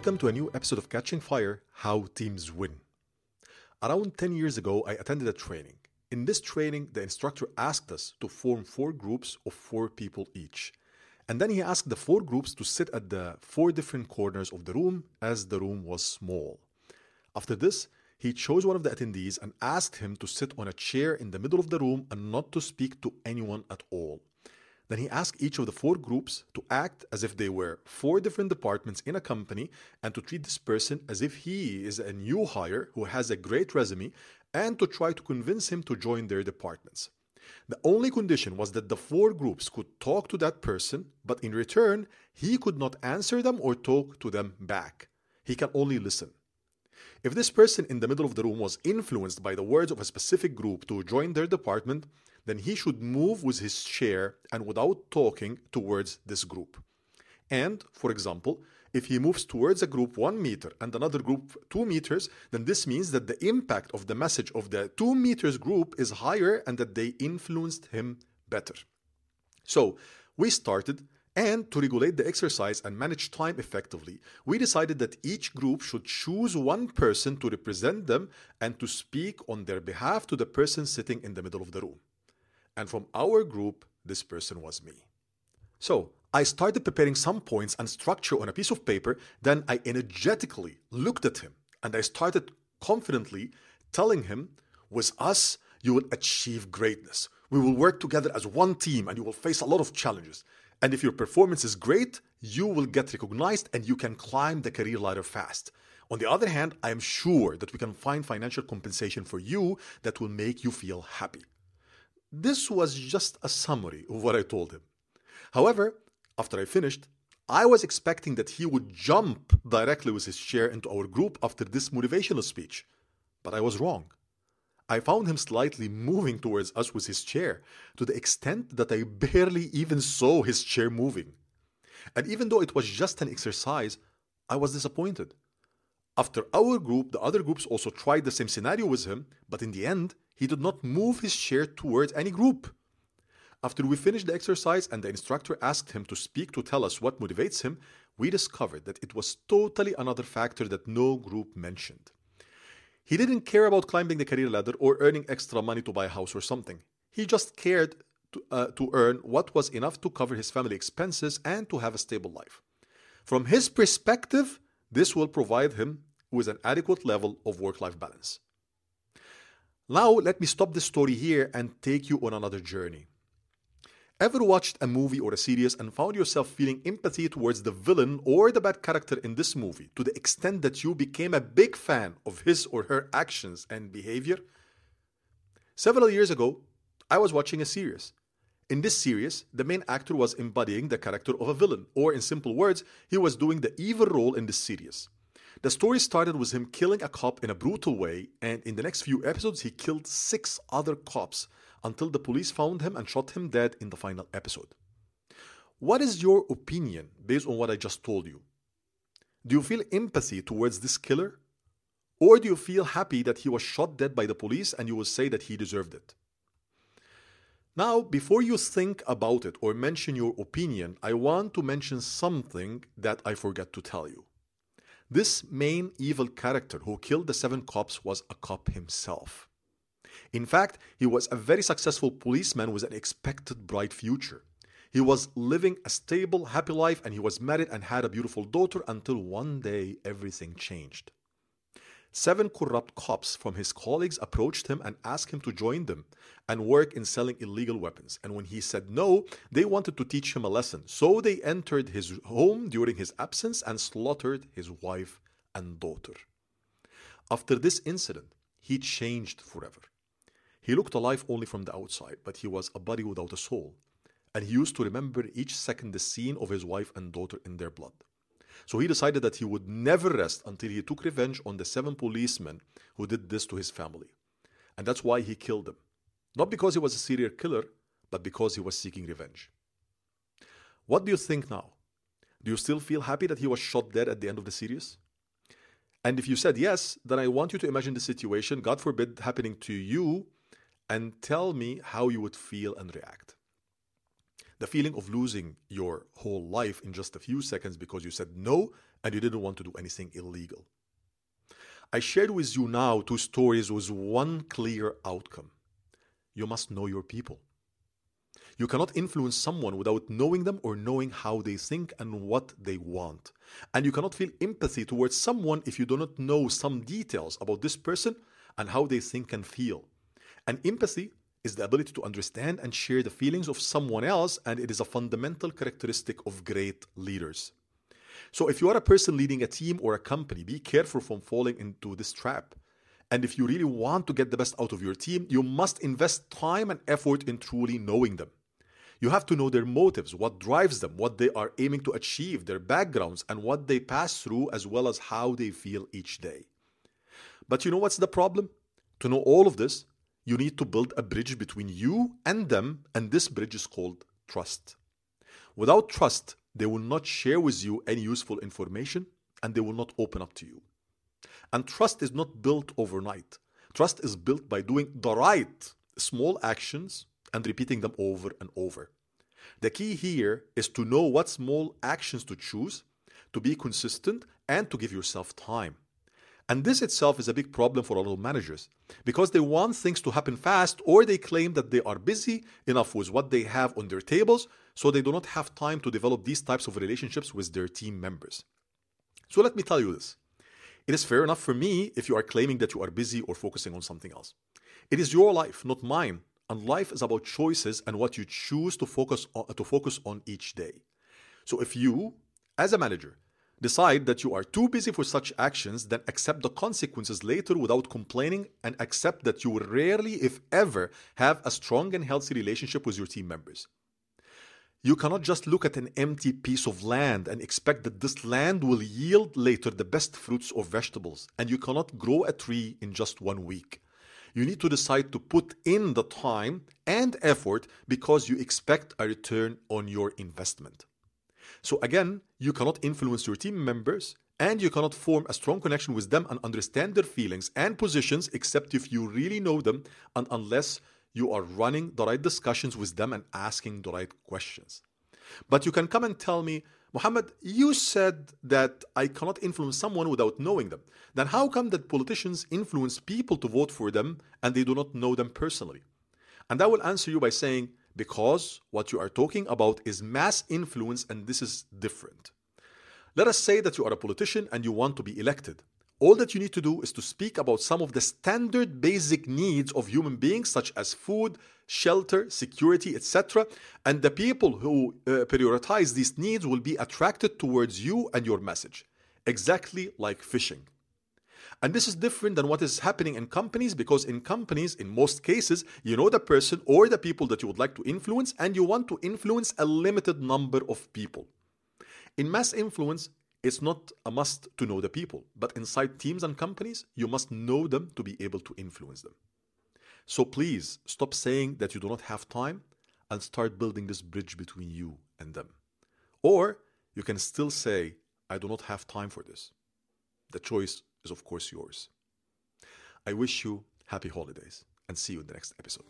Welcome to a new episode of Catching Fire How Teams Win. Around 10 years ago, I attended a training. In this training, the instructor asked us to form four groups of four people each. And then he asked the four groups to sit at the four different corners of the room as the room was small. After this, he chose one of the attendees and asked him to sit on a chair in the middle of the room and not to speak to anyone at all. Then he asked each of the four groups to act as if they were four different departments in a company and to treat this person as if he is a new hire who has a great resume and to try to convince him to join their departments. The only condition was that the four groups could talk to that person, but in return, he could not answer them or talk to them back. He can only listen. If this person in the middle of the room was influenced by the words of a specific group to join their department, then he should move with his chair and without talking towards this group. And, for example, if he moves towards a group one meter and another group two meters, then this means that the impact of the message of the two meters group is higher and that they influenced him better. So we started, and to regulate the exercise and manage time effectively, we decided that each group should choose one person to represent them and to speak on their behalf to the person sitting in the middle of the room. And from our group, this person was me. So I started preparing some points and structure on a piece of paper. Then I energetically looked at him and I started confidently telling him, with us, you will achieve greatness. We will work together as one team and you will face a lot of challenges. And if your performance is great, you will get recognized and you can climb the career ladder fast. On the other hand, I am sure that we can find financial compensation for you that will make you feel happy. This was just a summary of what I told him. However, after I finished, I was expecting that he would jump directly with his chair into our group after this motivational speech. But I was wrong. I found him slightly moving towards us with his chair, to the extent that I barely even saw his chair moving. And even though it was just an exercise, I was disappointed. After our group, the other groups also tried the same scenario with him, but in the end, he did not move his chair towards any group. After we finished the exercise and the instructor asked him to speak to tell us what motivates him, we discovered that it was totally another factor that no group mentioned. He didn't care about climbing the career ladder or earning extra money to buy a house or something. He just cared to, uh, to earn what was enough to cover his family expenses and to have a stable life. From his perspective, this will provide him with an adequate level of work life balance. Now, let me stop the story here and take you on another journey. Ever watched a movie or a series and found yourself feeling empathy towards the villain or the bad character in this movie to the extent that you became a big fan of his or her actions and behavior? Several years ago, I was watching a series. In this series, the main actor was embodying the character of a villain, or in simple words, he was doing the evil role in this series. The story started with him killing a cop in a brutal way, and in the next few episodes, he killed six other cops until the police found him and shot him dead in the final episode. What is your opinion based on what I just told you? Do you feel empathy towards this killer? Or do you feel happy that he was shot dead by the police and you will say that he deserved it? Now, before you think about it or mention your opinion, I want to mention something that I forgot to tell you. This main evil character who killed the seven cops was a cop himself. In fact, he was a very successful policeman with an expected bright future. He was living a stable, happy life and he was married and had a beautiful daughter until one day everything changed. Seven corrupt cops from his colleagues approached him and asked him to join them and work in selling illegal weapons. And when he said no, they wanted to teach him a lesson. So they entered his home during his absence and slaughtered his wife and daughter. After this incident, he changed forever. He looked alive only from the outside, but he was a body without a soul. And he used to remember each second the scene of his wife and daughter in their blood. So he decided that he would never rest until he took revenge on the seven policemen who did this to his family. And that's why he killed them. Not because he was a serial killer, but because he was seeking revenge. What do you think now? Do you still feel happy that he was shot dead at the end of the series? And if you said yes, then I want you to imagine the situation, God forbid, happening to you and tell me how you would feel and react. The feeling of losing your whole life in just a few seconds because you said no and you didn't want to do anything illegal. I shared with you now two stories with one clear outcome. You must know your people. You cannot influence someone without knowing them or knowing how they think and what they want. And you cannot feel empathy towards someone if you do not know some details about this person and how they think and feel. And empathy is the ability to understand and share the feelings of someone else, and it is a fundamental characteristic of great leaders. So if you are a person leading a team or a company, be careful from falling into this trap. And if you really want to get the best out of your team, you must invest time and effort in truly knowing them. You have to know their motives, what drives them, what they are aiming to achieve, their backgrounds, and what they pass through, as well as how they feel each day. But you know what's the problem? To know all of this, you need to build a bridge between you and them, and this bridge is called trust. Without trust, they will not share with you any useful information and they will not open up to you. And trust is not built overnight. Trust is built by doing the right small actions and repeating them over and over. The key here is to know what small actions to choose, to be consistent, and to give yourself time. And this itself is a big problem for a lot of managers because they want things to happen fast or they claim that they are busy enough with what they have on their tables so they do not have time to develop these types of relationships with their team members. So let me tell you this. It is fair enough for me if you are claiming that you are busy or focusing on something else. It is your life, not mine, and life is about choices and what you choose to focus on, to focus on each day. So if you, as a manager, decide that you are too busy for such actions, then accept the consequences later without complaining and accept that you will rarely, if ever, have a strong and healthy relationship with your team members. You cannot just look at an empty piece of land and expect that this land will yield later the best fruits or vegetables, and you cannot grow a tree in just one week. You need to decide to put in the time and effort because you expect a return on your investment. So, again, you cannot influence your team members and you cannot form a strong connection with them and understand their feelings and positions except if you really know them and unless you are running the right discussions with them and asking the right questions. But you can come and tell me, Muhammad, you said that I cannot influence someone without knowing them. Then how come that politicians influence people to vote for them and they do not know them personally? And I will answer you by saying, because what you are talking about is mass influence and this is different. Let us say that you are a politician and you want to be elected. All that you need to do is to speak about some of the standard basic needs of human beings, such as food, shelter, security, etc. And the people who uh, prioritize these needs will be attracted towards you and your message, exactly like fishing. And this is different than what is happening in companies because in companies, in most cases, you know the person or the people that you would like to influence, and you want to influence a limited number of people. In mass influence, it's not a must to know the people, but inside teams and companies, you must know them to be able to influence them. So please stop saying that you do not have time and start building this bridge between you and them. Or you can still say, I do not have time for this. The choice is, of course, yours. I wish you happy holidays and see you in the next episode.